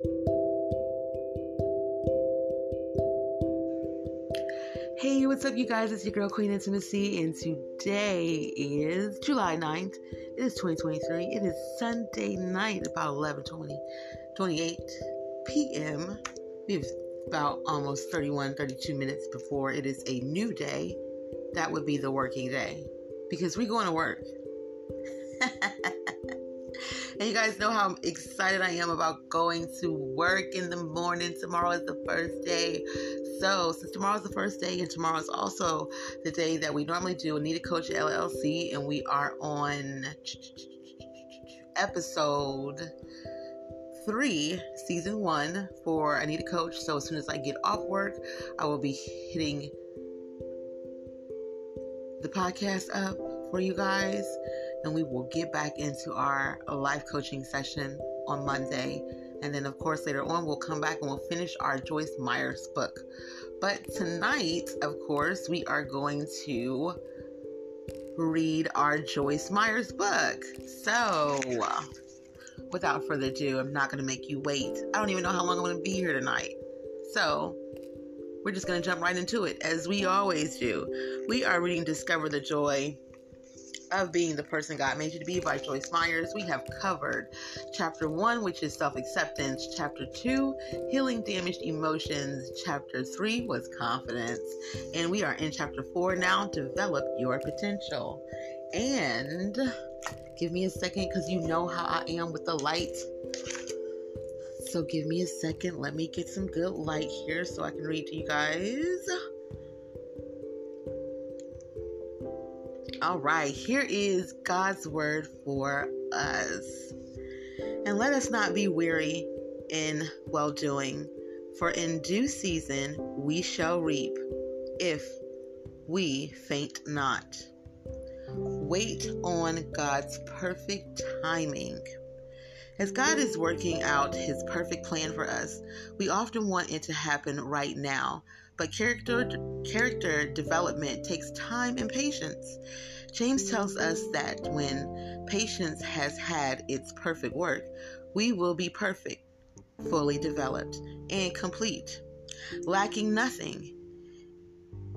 Hey, what's up, you guys? It's your girl, Queen Intimacy, and today is July 9th. It is 2023. It is Sunday night, about 11 20, 28 p.m. We have about almost 31, 32 minutes before it is a new day. That would be the working day because we're going to work. and you guys know how excited I am about going to work in the morning. Tomorrow is the first day. So, since tomorrow's the first day, and tomorrow is also the day that we normally do Anita Coach LLC, and we are on episode three, season one for Anita Coach. So, as soon as I get off work, I will be hitting the podcast up for you guys, and we will get back into our life coaching session on Monday. And then, of course, later on, we'll come back and we'll finish our Joyce Myers book. But tonight, of course, we are going to read our Joyce Myers book. So, without further ado, I'm not going to make you wait. I don't even know how long I'm going to be here tonight. So, we're just going to jump right into it, as we always do. We are reading Discover the Joy of Being the Person God Made You to Be by Joyce Myers. We have covered chapter one, which is self acceptance, chapter two, healing damaged emotions, chapter three was confidence, and we are in chapter four now develop your potential. And give me a second because you know how I am with the light. So give me a second. Let me get some good light here so I can read to you guys. All right, here is God's word for us. And let us not be weary in well doing, for in due season we shall reap if we faint not. Wait on God's perfect timing. As God is working out his perfect plan for us, we often want it to happen right now, but character character development takes time and patience. James tells us that when patience has had its perfect work, we will be perfect, fully developed, and complete, lacking nothing.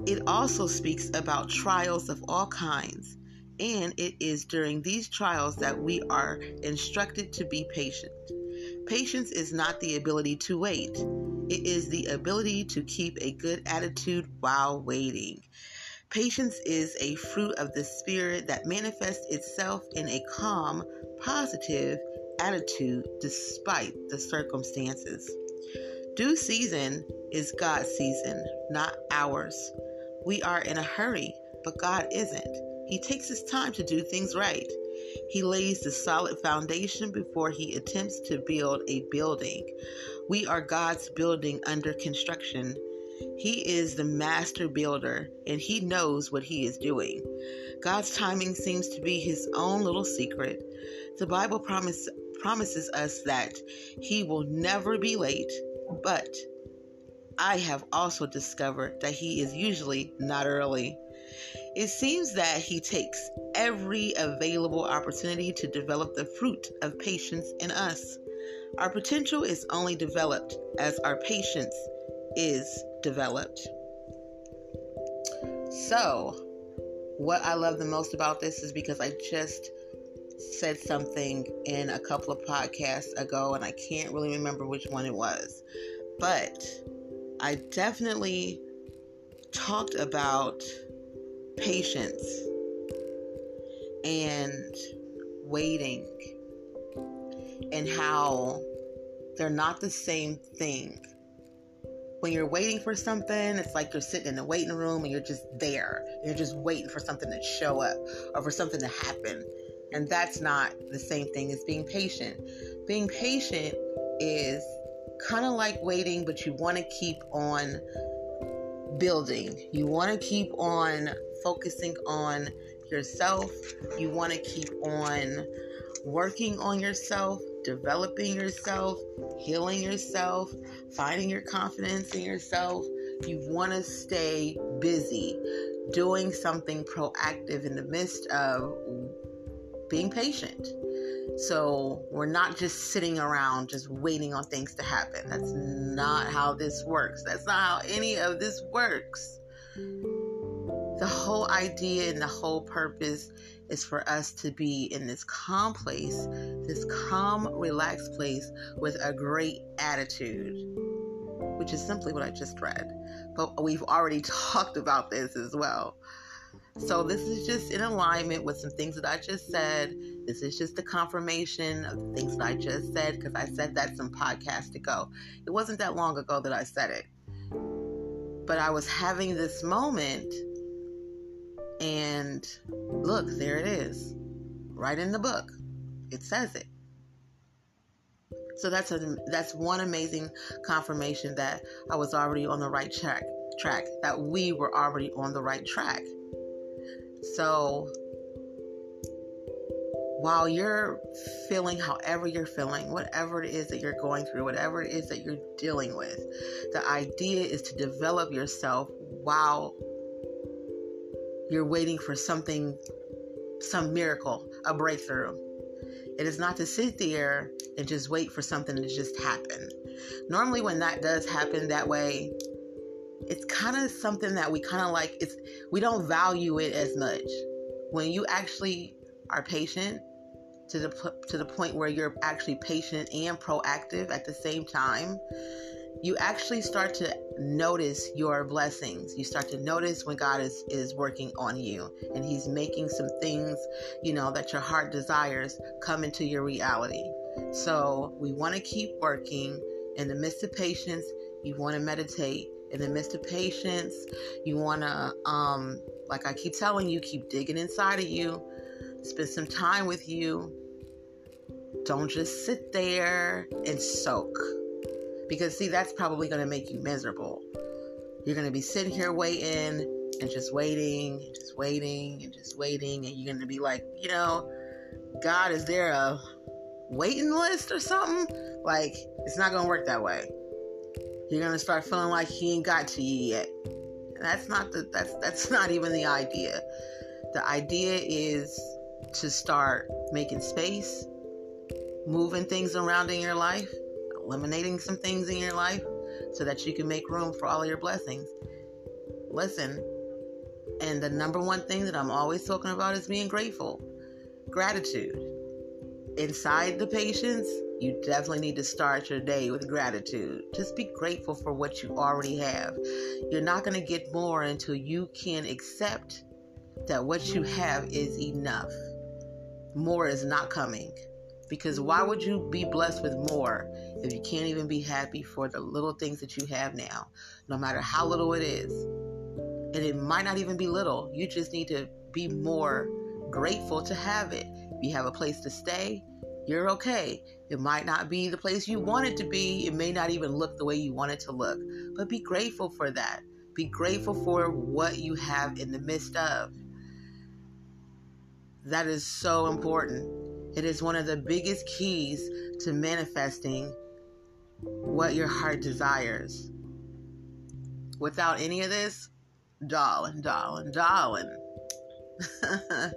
It also speaks about trials of all kinds, and it is during these trials that we are instructed to be patient. Patience is not the ability to wait, it is the ability to keep a good attitude while waiting. Patience is a fruit of the Spirit that manifests itself in a calm, positive attitude despite the circumstances. Due season is God's season, not ours. We are in a hurry, but God isn't. He takes his time to do things right. He lays the solid foundation before he attempts to build a building. We are God's building under construction he is the master builder and he knows what he is doing. God's timing seems to be his own little secret. The Bible promise, promises us that he will never be late, but I have also discovered that he is usually not early. It seems that he takes every available opportunity to develop the fruit of patience in us. Our potential is only developed as our patience is developed. So, what I love the most about this is because I just said something in a couple of podcasts ago, and I can't really remember which one it was. But I definitely talked about patience and waiting and how they're not the same thing when you're waiting for something, it's like you're sitting in the waiting room and you're just there. You're just waiting for something to show up or for something to happen. And that's not the same thing as being patient. Being patient is kind of like waiting, but you want to keep on building. You want to keep on focusing on yourself. You want to keep on working on yourself developing yourself, healing yourself, finding your confidence in yourself. You want to stay busy doing something proactive in the midst of being patient. So we're not just sitting around just waiting on things to happen. That's not how this works. That's not how any of this works. The whole idea and the whole purpose is for us to be in this calm place, this calm, relaxed place with a great attitude, which is simply what I just read. But we've already talked about this as well. So, this is just in alignment with some things that I just said. This is just a confirmation of the things that I just said because I said that some podcasts ago. It wasn't that long ago that I said it. But I was having this moment, and look, there it is, right in the book. It says it. So that's a that's one amazing confirmation that I was already on the right track track that we were already on the right track. So while you're feeling however you're feeling, whatever it is that you're going through, whatever it is that you're dealing with, the idea is to develop yourself while you're waiting for something, some miracle, a breakthrough. It is not to sit there and just wait for something to just happen. Normally, when that does happen that way, it's kind of something that we kind of like it's we don't value it as much when you actually are patient to the to the point where you're actually patient and proactive at the same time you actually start to notice your blessings you start to notice when god is is working on you and he's making some things you know that your heart desires come into your reality so we want to keep working in the midst of patience you want to meditate in the midst of patience. You want to, um, like I keep telling you, keep digging inside of you, spend some time with you. Don't just sit there and soak. Because, see, that's probably going to make you miserable. You're going to be sitting here waiting and just waiting and just waiting and just waiting. And you're going to be like, you know, God, is there a waiting list or something? Like, it's not going to work that way you're gonna start feeling like he ain't got to you yet. And that's not the that's that's not even the idea. The idea is to start making space, moving things around in your life, eliminating some things in your life so that you can make room for all of your blessings. Listen, and the number one thing that I'm always talking about is being grateful. Gratitude. Inside the patience, you definitely need to start your day with gratitude. Just be grateful for what you already have. You're not going to get more until you can accept that what you have is enough. More is not coming. Because why would you be blessed with more if you can't even be happy for the little things that you have now, no matter how little it is? And it might not even be little. You just need to be more grateful to have it. If you have a place to stay, you're okay. It might not be the place you want it to be. It may not even look the way you want it to look. But be grateful for that. Be grateful for what you have in the midst of. That is so important. It is one of the biggest keys to manifesting what your heart desires. Without any of this, darling, darling, darling.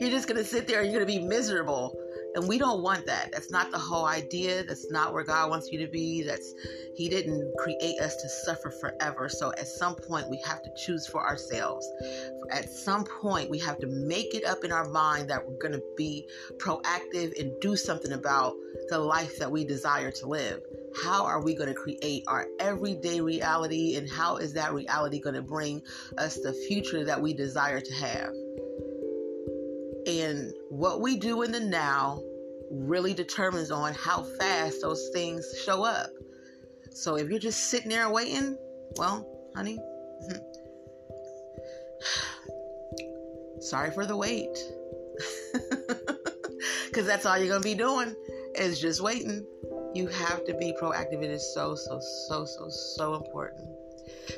you're just going to sit there and you're going to be miserable. And we don't want that. That's not the whole idea. That's not where God wants you to be. That's He didn't create us to suffer forever. So at some point we have to choose for ourselves. At some point we have to make it up in our mind that we're going to be proactive and do something about the life that we desire to live. How are we going to create our everyday reality and how is that reality going to bring us the future that we desire to have? And what we do in the now really determines on how fast those things show up. So if you're just sitting there waiting, well, honey, sorry for the wait. Because that's all you're going to be doing is just waiting. You have to be proactive. It is so, so, so, so, so important.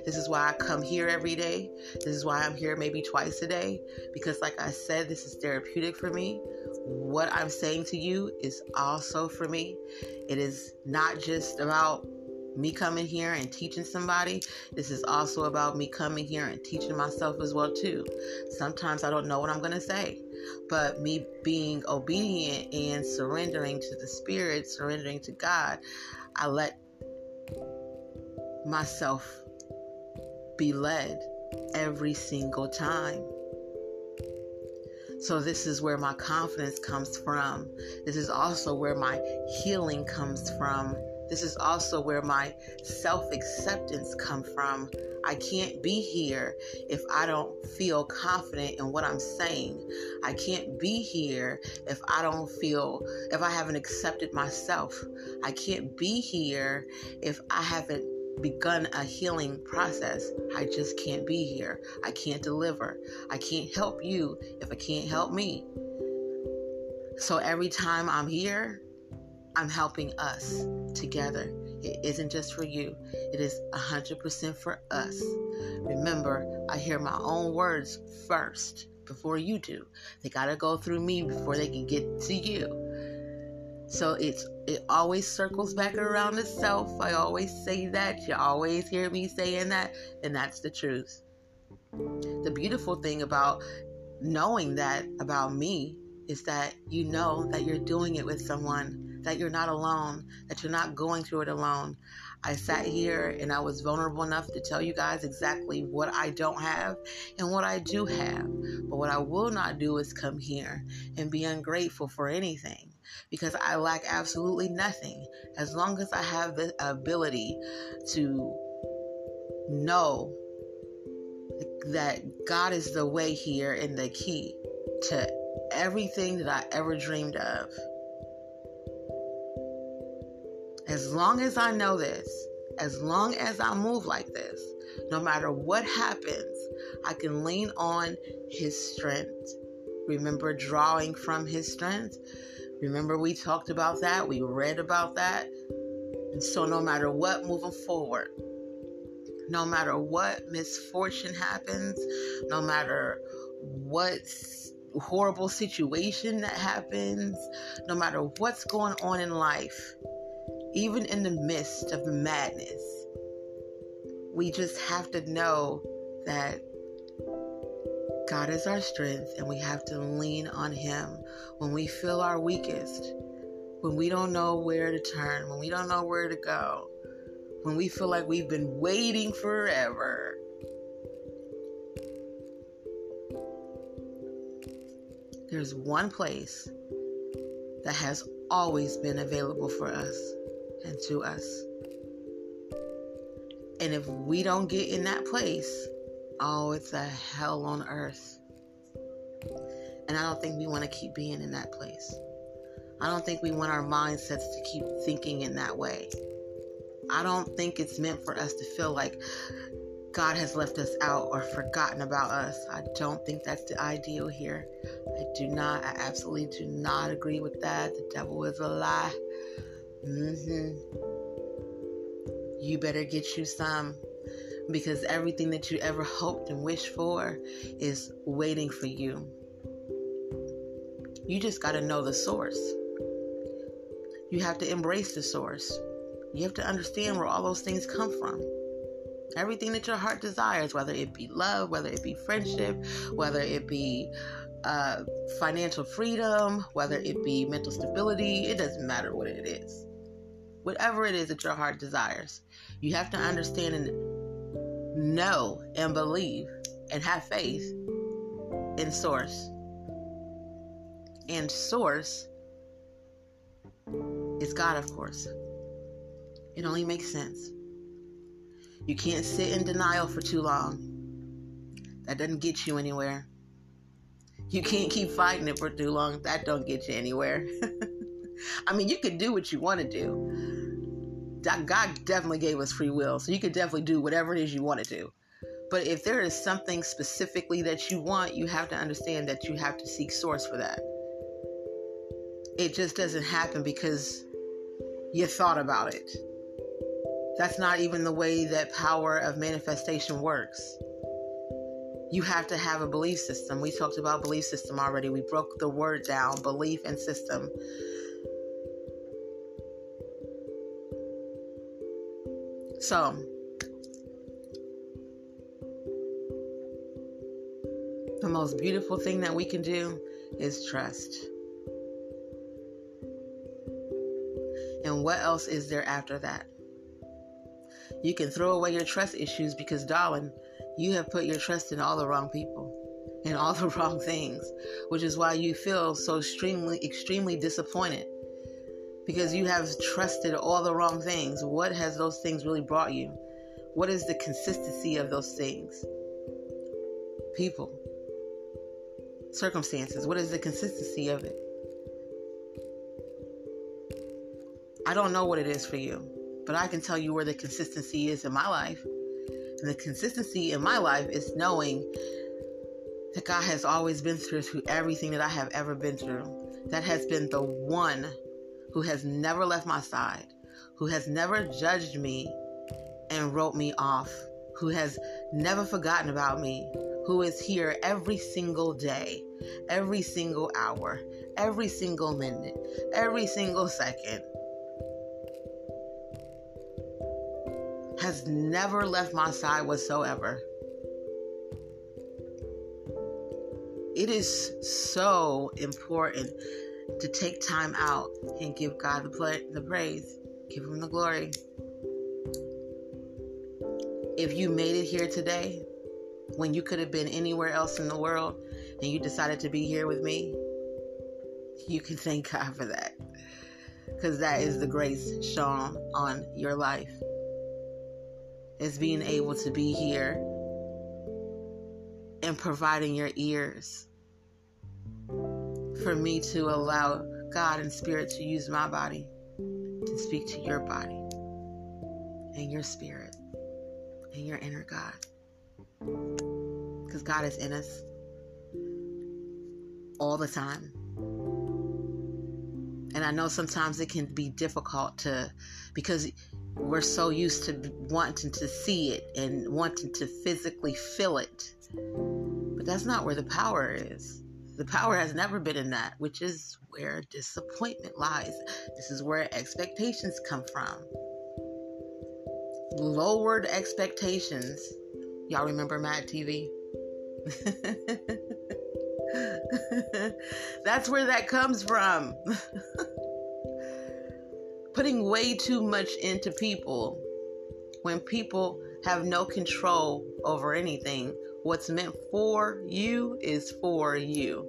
This is why I come here every day. This is why I'm here maybe twice a day because, like I said, this is therapeutic for me. What I'm saying to you is also for me. It is not just about me coming here and teaching somebody this is also about me coming here and teaching myself as well too sometimes i don't know what i'm going to say But me being obedient and surrendering to the Spirit, surrendering to God, I let myself be led every single time. So, this is where my confidence comes from. This is also where my healing comes from. This is also where my self acceptance comes from. I can't be here if I don't feel confident in what I'm saying. I can't be here if I don't feel, if I haven't accepted myself. I can't be here if I haven't begun a healing process. I just can't be here. I can't deliver. I can't help you if I can't help me. So every time I'm here, I'm helping us together. It isn't just for you, it is 100% for us. Remember, I hear my own words first before you do. They got to go through me before they can get to you. So it's it always circles back around itself. I always say that. You always hear me saying that, and that's the truth. The beautiful thing about knowing that about me is that you know that you're doing it with someone, that you're not alone, that you're not going through it alone. I sat here and I was vulnerable enough to tell you guys exactly what I don't have and what I do have. But what I will not do is come here and be ungrateful for anything because I lack absolutely nothing. As long as I have the ability to know that God is the way here and the key to everything that I ever dreamed of. As long as I know this, as long as I move like this, no matter what happens, I can lean on His strength. Remember drawing from His strength? Remember, we talked about that, we read about that. And so, no matter what, moving forward, no matter what misfortune happens, no matter what horrible situation that happens, no matter what's going on in life, even in the midst of madness, we just have to know that God is our strength and we have to lean on Him when we feel our weakest, when we don't know where to turn, when we don't know where to go, when we feel like we've been waiting forever. There's one place that has always been available for us and to us. And if we don't get in that place, oh, it's a hell on earth. And I don't think we want to keep being in that place. I don't think we want our mindsets to keep thinking in that way. I don't think it's meant for us to feel like God has left us out or forgotten about us. I don't think that's the ideal here. I do not, I absolutely do not agree with that. The devil is a lie. Mm-hmm. You better get you some because everything that you ever hoped and wished for is waiting for you. You just got to know the source. You have to embrace the source. You have to understand where all those things come from. Everything that your heart desires, whether it be love, whether it be friendship, whether it be uh, financial freedom, whether it be mental stability, it doesn't matter what it is whatever it is that your heart desires. You have to understand and know and believe and have faith in Source. And Source is God, of course. It only makes sense. You can't sit in denial for too long. That doesn't get you anywhere. You can't keep fighting it for too long. That don't get you anywhere. I mean, you can do what you want to do. God definitely gave us free will, so you can definitely do whatever it is you want to do. But if there is something specifically that you want, you have to understand that you have to seek source for that. It just doesn't happen because you thought about it. That's not even the way that power of manifestation works. You have to have a belief system. We talked about belief system already. We broke the word down, belief and system. So, the most beautiful thing that we can do is trust. And what else is there after that? You can throw away your trust issues because, darling, you have put your trust in all the wrong people and all the wrong things, which is why you feel so extremely, extremely disappointed because you have trusted all the wrong things. What has those things really brought you? What is the consistency of those things? People, circumstances. What is the consistency of it? I don't know what it is for you, but I can tell you where the consistency is in my life. And the consistency in my life is knowing that God has always been through through everything that I have ever been through. That has been the one who has never left my side, who has never judged me and wrote me off, who has never forgotten about me, who is here every single day, every single hour, every single minute, every single second. Has never left my side whatsoever. It is so important to take time out and give God the, the praise, give Him the glory. If you made it here today, when you could have been anywhere else in the world and you decided to be here with me, you can thank God for that. Because that is the grace shown on your life. Is being able to be here and providing your ears for me to allow God and Spirit to use my body to speak to your body and your spirit and your inner God. Because God is in us all the time. And I know sometimes it can be difficult to, because we're so used to wanting to see it and wanting to physically feel it. But that's not where the power is. The power has never been in that, which is where disappointment lies. This is where expectations come from. Lowered expectations. Y'all remember Mad TV? That's where that comes from. Putting way too much into people when people have no control over anything What's meant for you is for you.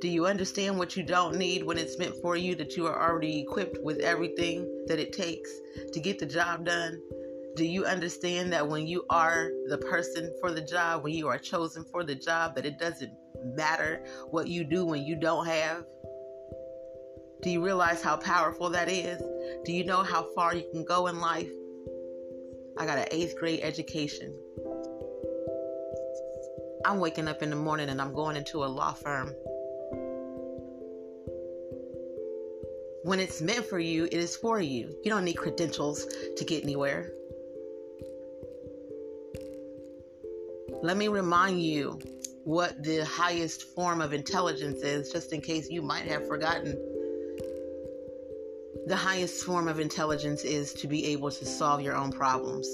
Do you understand what you don't need when it's meant for you? That you are already equipped with everything that it takes to get the job done? Do you understand that when you are the person for the job, when you are chosen for the job, that it doesn't matter what you do when you don't have? Do you realize how powerful that is? Do you know how far you can go in life? I got an eighth grade education. I'm waking up in the morning and I'm going into a law firm. When it's meant for you, it is for you. You don't need credentials to get anywhere. Let me remind you what the highest form of intelligence is, just in case you might have forgotten. The highest form of intelligence is to be able to solve your own problems.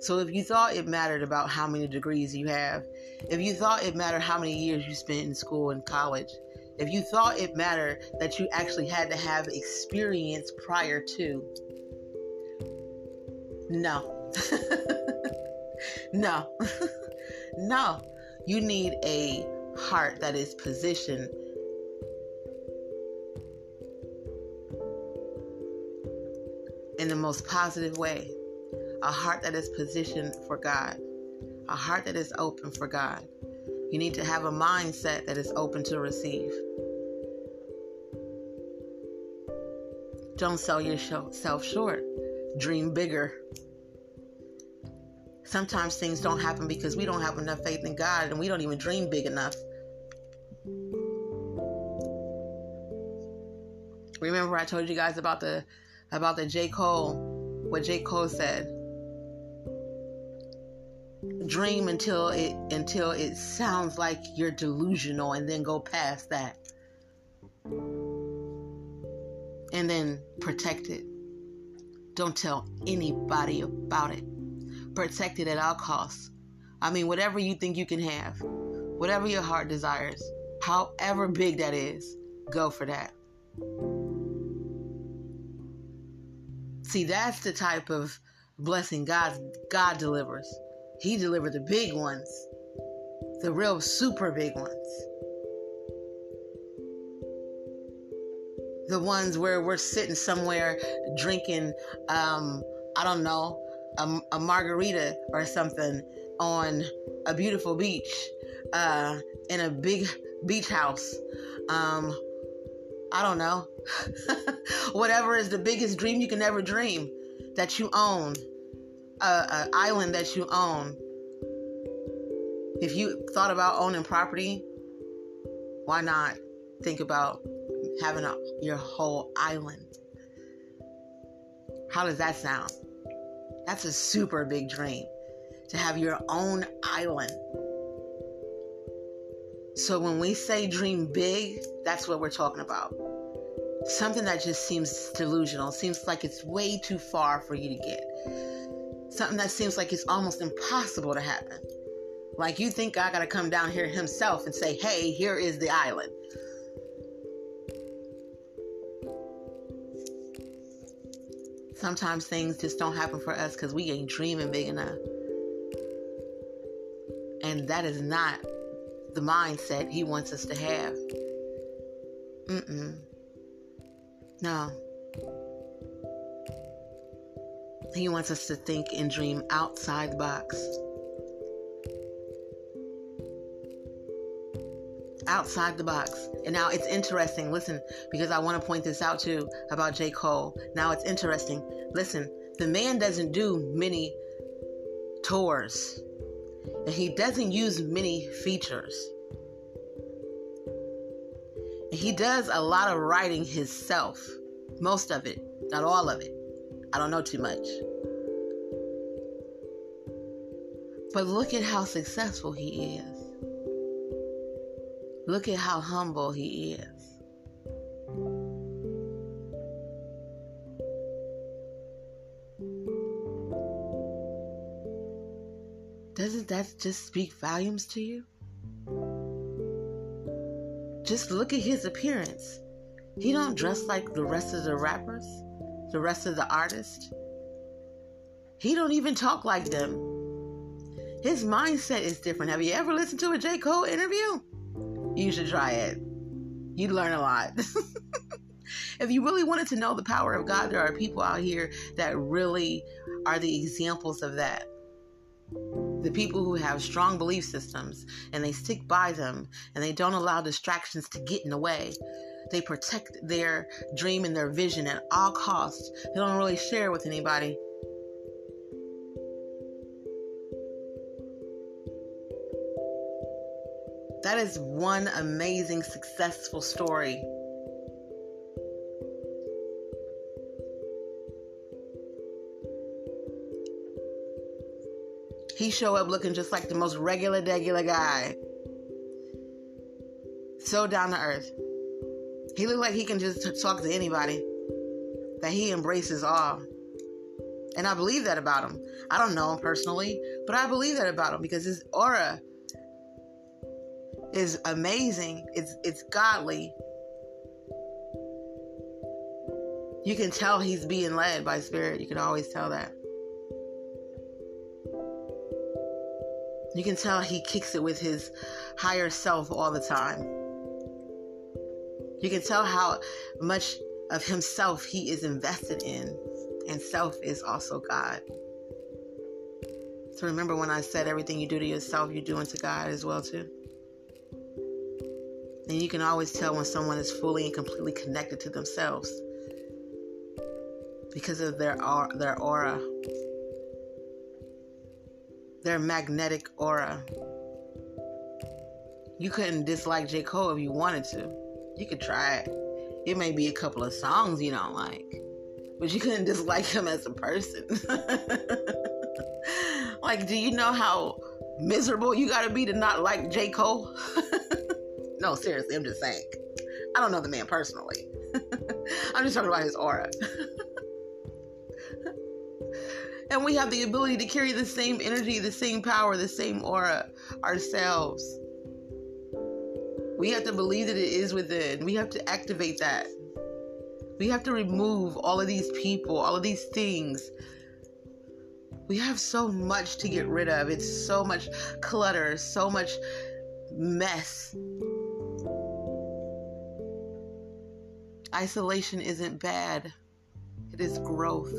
So if you thought it mattered about how many degrees you have, if you thought it mattered how many years you spent in school and college, if you thought it mattered that you actually had to have experience prior to, no. no. no. You need a heart that is positioned in the most positive way a heart that is positioned for God, a heart that is open for God. You need to have a mindset that is open to receive. Don't sell yourself short. Dream bigger. Sometimes things don't happen because we don't have enough faith in God and we don't even dream big enough. Remember I told you guys about the about the J. Cole, what J. Cole said dream until it until it sounds like you're delusional and then go past that. And then protect it. Don't tell anybody about it. Protect it at all costs. I mean whatever you think you can have. Whatever your heart desires, however big that is, go for that. See, that's the type of blessing God God delivers. He delivered the big ones, the real super big ones. The ones where we're sitting somewhere drinking, um, I don't know, a, a margarita or something on a beautiful beach uh, in a big beach house. Um, I don't know. Whatever is the biggest dream you can ever dream that you own, a, island that you own. If you thought about owning property, why not think about having a, your whole island? How does that sound? That's a super big dream to have your own island. So when we say dream big, that's what we're talking about. Something that just seems delusional, seems like it's way too far for you to get. Something that seems like it's almost impossible to happen. Like you think God got to come down here himself and say, hey, here is the island. Sometimes things just don't happen for us because we ain't dreaming big enough. And that is not the mindset he wants us to have. Mm-mm. No. He wants us to think and dream outside the box. Outside the box. And now it's interesting. Listen, because I want to point this out too about J. Cole. Now it's interesting. Listen, the man doesn't do many tours and he doesn't use many features. He does a lot of writing himself, most of it, not all of it. I don't know too much. But look at how successful he is. Look at how humble he is. Doesn't that just speak volumes to you? Just look at his appearance. He don't dress like the rest of the rappers, the rest of the artists. He don't even talk like them. His mindset is different. Have you ever listened to a J. Cole interview? You should try it. You'd learn a lot. if you really wanted to know the power of God, there are people out here that really are the examples of that the people who have strong belief systems and they stick by them and they don't allow distractions to get in the way. They protect their dream and their vision at all costs. They don't really share with anybody. That is one amazing, successful story he show up looking just like the most regular, regular guy. So down to earth. He looks like he can just talk to anybody. That he embraces all. And I believe that about him. I don't know him personally, but I believe that about him because his aura is amazing. It's it's godly. You can tell he's being led by spirit. You can always tell that. You can tell he kicks it with his higher self all the time. You can tell how much of himself he is invested in, and self is also God. So remember when I said everything you do to yourself, you're doing to God as well too. And you can always tell when someone is fully and completely connected to themselves because of their their aura their magnetic aura. You couldn't dislike J. Cole if you wanted to. You could try it. It may be a couple of songs you don't like, but you couldn't dislike him as a person. like, do you know how miserable you gotta be to not like J. Cole? no, seriously, I'm just saying. I don't know the man personally. I'm just talking about his aura and we have the ability to carry the same energy, the same power, the same aura ourselves. We have to believe that it is within. We have to activate that. We have to remove all of these people, all of these things. We have so much to get rid of. It's so much clutter, so much mess. Isolation isn't bad, it is growth.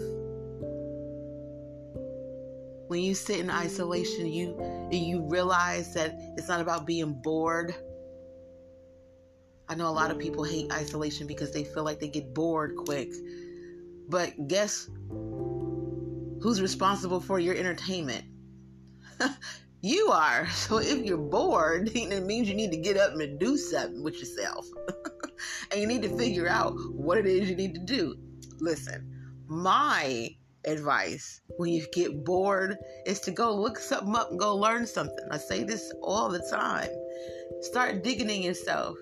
When you sit in isolation, you you realize that it's not about being bored. I know a lot of people hate isolation because they feel like they get bored quick. But guess who's responsible for your entertainment? you are. So if you're bored, it means you need to get up and do something with yourself. and you need to figure out what it is you need to do. Listen, my advice when you get bored is to go look something up and go learn something. I say this all the time. Start digging in yourself.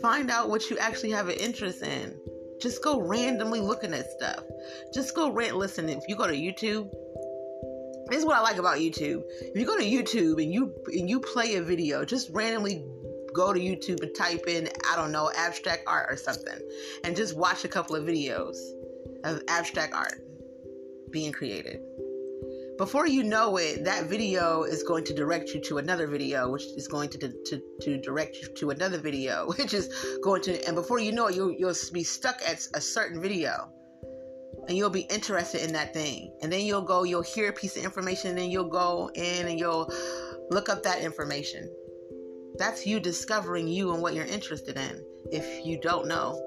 Find out what you actually have an interest in. Just go randomly looking at stuff. Just go rant. Listen, if you go to YouTube, this is what I like about YouTube. If you go to YouTube and you and you play a video, just randomly go to YouTube and type in, I don't know, abstract art or something, and just watch a couple of videos of abstract art being created. Before you know it, that video is going to direct you to another video, which is going to, to, to direct you to another video, which is going to, and before you know it, you'll, you'll be stuck at a certain video and you'll be interested in that thing. And then you'll go, you'll hear a piece of information, and then you'll go in and you'll look up that information. That's you discovering you and what you're interested in if you don't know,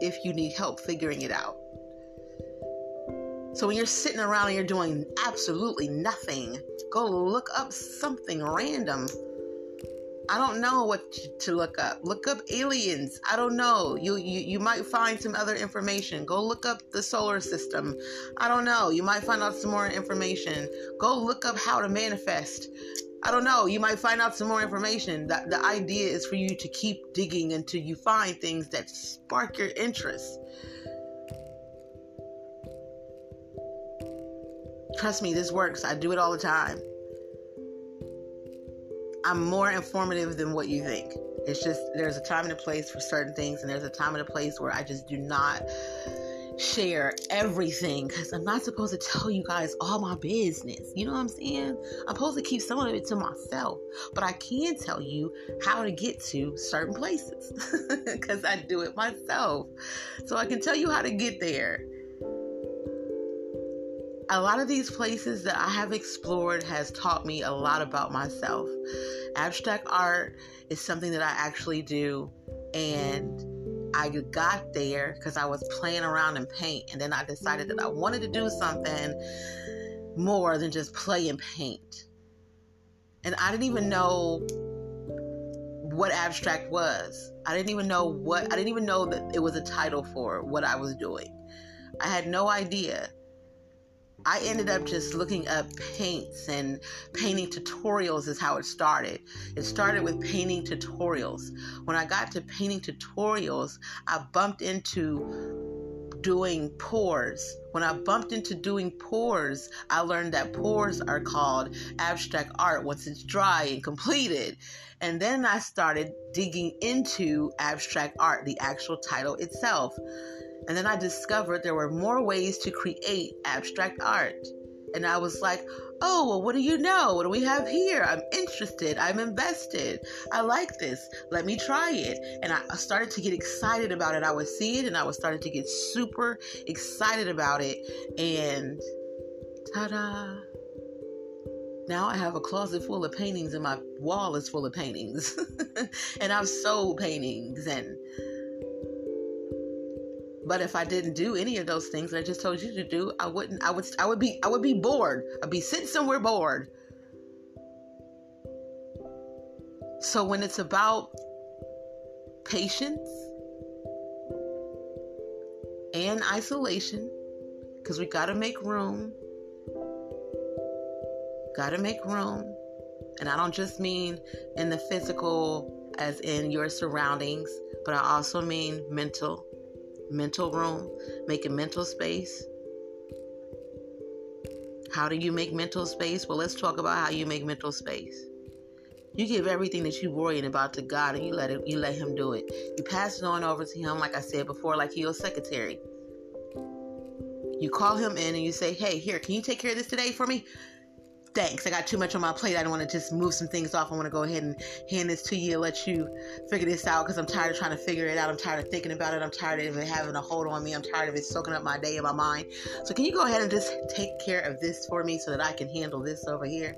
if you need help figuring it out. So when you're sitting around and you're doing absolutely nothing, go look up something random. I don't know what to look up. Look up aliens. I don't know. You, you you might find some other information. Go look up the solar system. I don't know. You might find out some more information. Go look up how to manifest. I don't know. You might find out some more information. That the idea is for you to keep digging until you find things that spark your interest. Trust me, this works. I do it all the time. I'm more informative than what you think. It's just there's a time and a place for certain things, and there's a time and a place where I just do not share everything because I'm not supposed to tell you guys all my business. You know what I'm saying? I'm supposed to keep some of it to myself, but I can tell you how to get to certain places because I do it myself. So I can tell you how to get there. A lot of these places that I have explored has taught me a lot about myself. Abstract art is something that I actually do and I got there because I was playing around in paint, and then I decided that I wanted to do something more than just play and paint. And I didn't even know what abstract was. I didn't even know what, I didn't even know that it was a title for what I was doing. I had no idea. I ended up just looking up paints and painting tutorials is how it started. It started with painting tutorials. When I got to painting tutorials, I bumped into doing pours. When I bumped into doing pours, I learned that pours are called abstract art once it's dry and completed. And then I started digging into abstract art, the actual title itself. And then I discovered there were more ways to create abstract art. And I was like, oh, well, what do you know? What do we have here? I'm interested. I'm invested. I like this. Let me try it. And I started to get excited about it. I would see it and I was starting to get super excited about it. And ta da! Now I have a closet full of paintings and my wall is full of paintings. and I've sold paintings and but if I didn't do any of those things that I just told you to do, I wouldn't I would I would be I would be bored. I'd be sitting somewhere bored. So when it's about patience and isolation, because we got to make room, got to make room. And I don't just mean in the physical, as in your surroundings, but I also mean mental mental room, making mental space. How do you make mental space? Well, let's talk about how you make mental space. You give everything that you're worrying about to God and you let it you let him do it. You pass it on over to him, like I said before, like your secretary. You call him in and you say, Hey, here, can you take care of this today for me? Thanks. I got too much on my plate. I don't want to just move some things off. I want to go ahead and hand this to you and let you figure this out because I'm tired of trying to figure it out. I'm tired of thinking about it. I'm tired of it having a hold on me. I'm tired of it soaking up my day and my mind. So, can you go ahead and just take care of this for me so that I can handle this over here?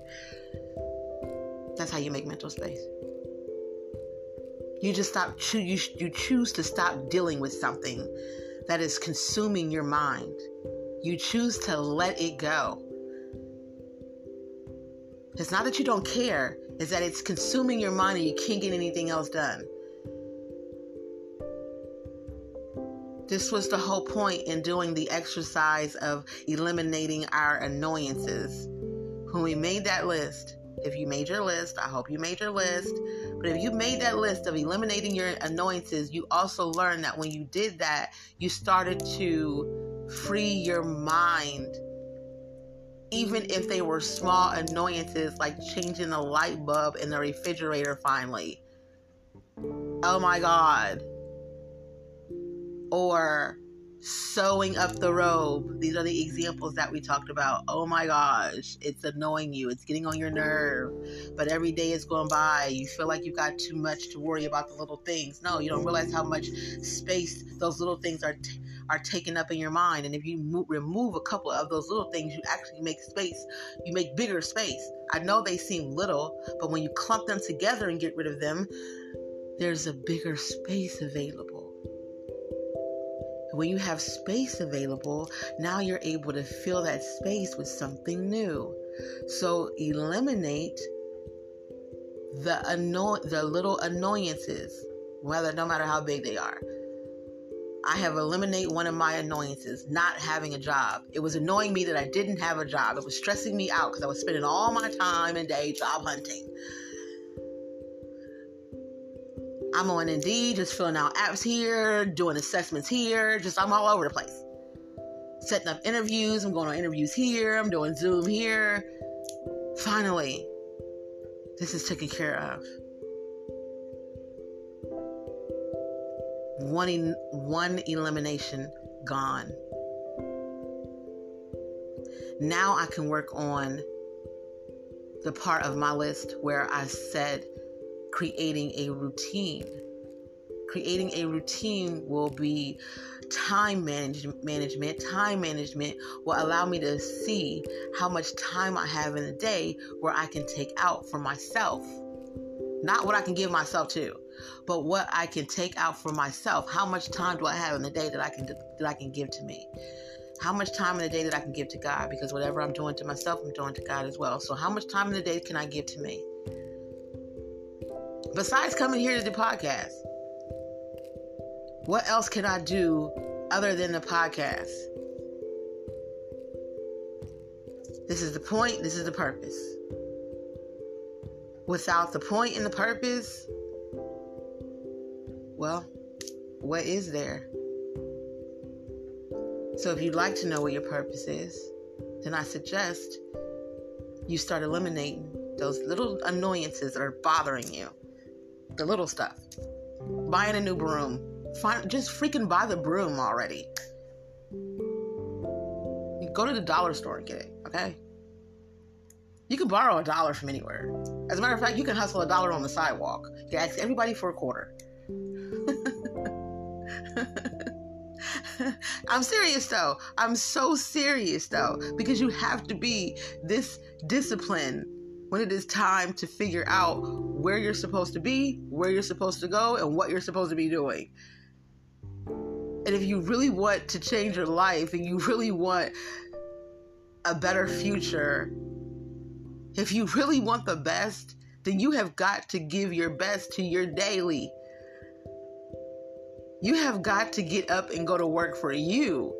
That's how you make mental space. You just stop. You you choose to stop dealing with something that is consuming your mind. You choose to let it go. It's not that you don't care, it's that it's consuming your mind and you can't get anything else done. This was the whole point in doing the exercise of eliminating our annoyances. When we made that list, if you made your list, I hope you made your list. But if you made that list of eliminating your annoyances, you also learned that when you did that, you started to free your mind. Even if they were small annoyances like changing the light bulb in the refrigerator finally. Oh my God. Or sewing up the robe. These are the examples that we talked about. Oh my gosh, it's annoying you. It's getting on your nerve. But every day is going by. You feel like you've got too much to worry about the little things. No, you don't realize how much space those little things are are taken up in your mind. And if you mo- remove a couple of those little things, you actually make space. You make bigger space. I know they seem little, but when you clump them together and get rid of them, there's a bigger space available. When you have space available, now you're able to fill that space with something new. So eliminate the anno- the little annoyances, whether no matter how big they are. I have eliminated one of my annoyances, not having a job. It was annoying me that I didn't have a job. It was stressing me out because I was spending all my time and day job hunting. I'm on Indeed, just filling out apps here, doing assessments here, just I'm all over the place. Setting up interviews, I'm going on interviews here, I'm doing Zoom here. Finally, this is taken care of. One, one elimination gone. Now I can work on the part of my list where I said creating a routine. Creating a routine will be time manage- management. Time management will allow me to see how much time I have in a day where I can take out for myself. Not what I can give myself to, but what I can take out for myself. How much time do I have in the day that I can that I can give to me? How much time in the day that I can give to God? Because whatever I'm doing to myself, I'm doing to God as well. So how much time in the day can I give to me? besides coming here to the podcast, what else can I do other than the podcast? This is the point, this is the purpose. Without the point and the purpose, well, what is there? So if you'd like to know what your purpose is, then I suggest you start eliminating those little annoyances that are bothering you the little stuff. Buying a new broom. Find, just freaking buy the broom already. Go to the dollar store and get it, okay? You can borrow a dollar from anywhere. As a matter of fact, you can hustle a dollar on the sidewalk. You can ask everybody for a quarter. I'm serious though. I'm so serious though, because you have to be this disciplined when it is time to figure out where you're supposed to be, where you're supposed to go, and what you're supposed to be doing. And if you really want to change your life and you really want a better future, if you really want the best, then you have got to give your best to your daily. You have got to get up and go to work for you.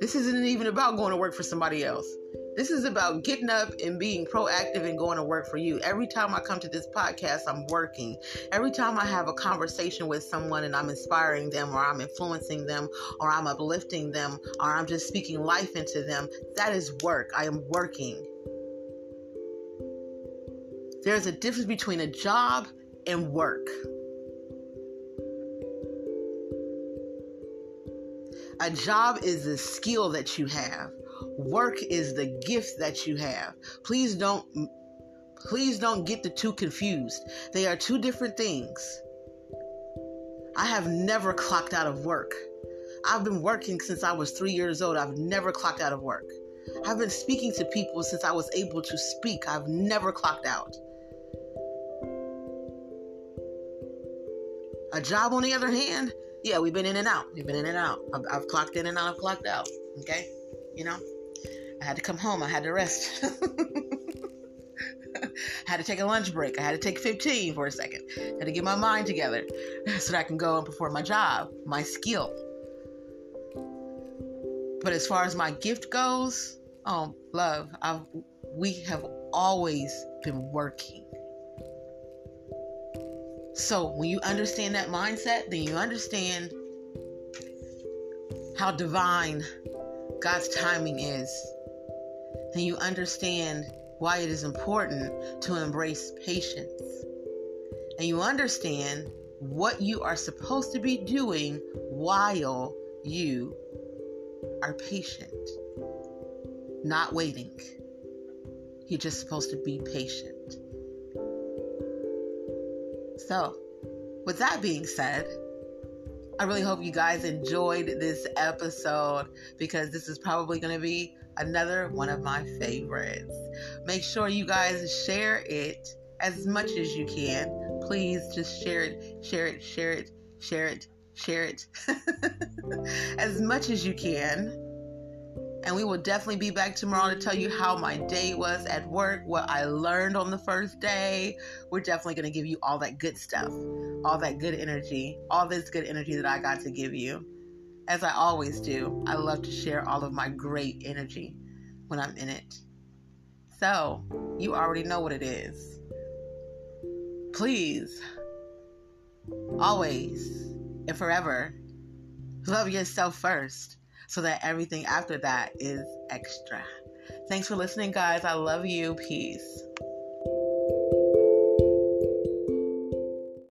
This isn't even about going to work for somebody else. This is about getting up and being proactive and going to work for you. Every time I come to this podcast, I'm working. Every time I have a conversation with someone and I'm inspiring them or I'm influencing them or I'm uplifting them or I'm just speaking life into them, that is work. I am working. There's a difference between a job and work. A job is the skill that you have. Work is the gift that you have. Please don't please don't get the two confused. They are two different things. I have never clocked out of work. I've been working since I was 3 years old. I've never clocked out of work. I've been speaking to people since I was able to speak. I've never clocked out. A job, on the other hand, yeah, we've been in and out. We've been in and out. I've, I've clocked in and out. I've clocked out. Okay, you know, I had to come home. I had to rest. I had to take a lunch break. I had to take 15 for a second. I had to get my mind together so that I can go and perform my job, my skill. But as far as my gift goes, oh, love, I've, we have always been working. So when you understand that mindset, then you understand how divine God's timing is. Then you understand why it is important to embrace patience. And you understand what you are supposed to be doing while you are patient, not waiting. You're just supposed to be patient. So, with that being said, I really hope you guys enjoyed this episode because this is probably going to be another one of my favorites. Make sure you guys share it as much as you can. Please just share it, share it, share it, share it, share it as much as you can. And we will definitely be back tomorrow to tell you how my day was at work, what I learned on the first day. We're definitely going to give you all that good stuff, all that good energy, all this good energy that I got to give you. As I always do, I love to share all of my great energy when I'm in it. So, you already know what it is. Please, always and forever, love yourself first so that everything after that is extra. Thanks for listening, guys. I love you. Peace.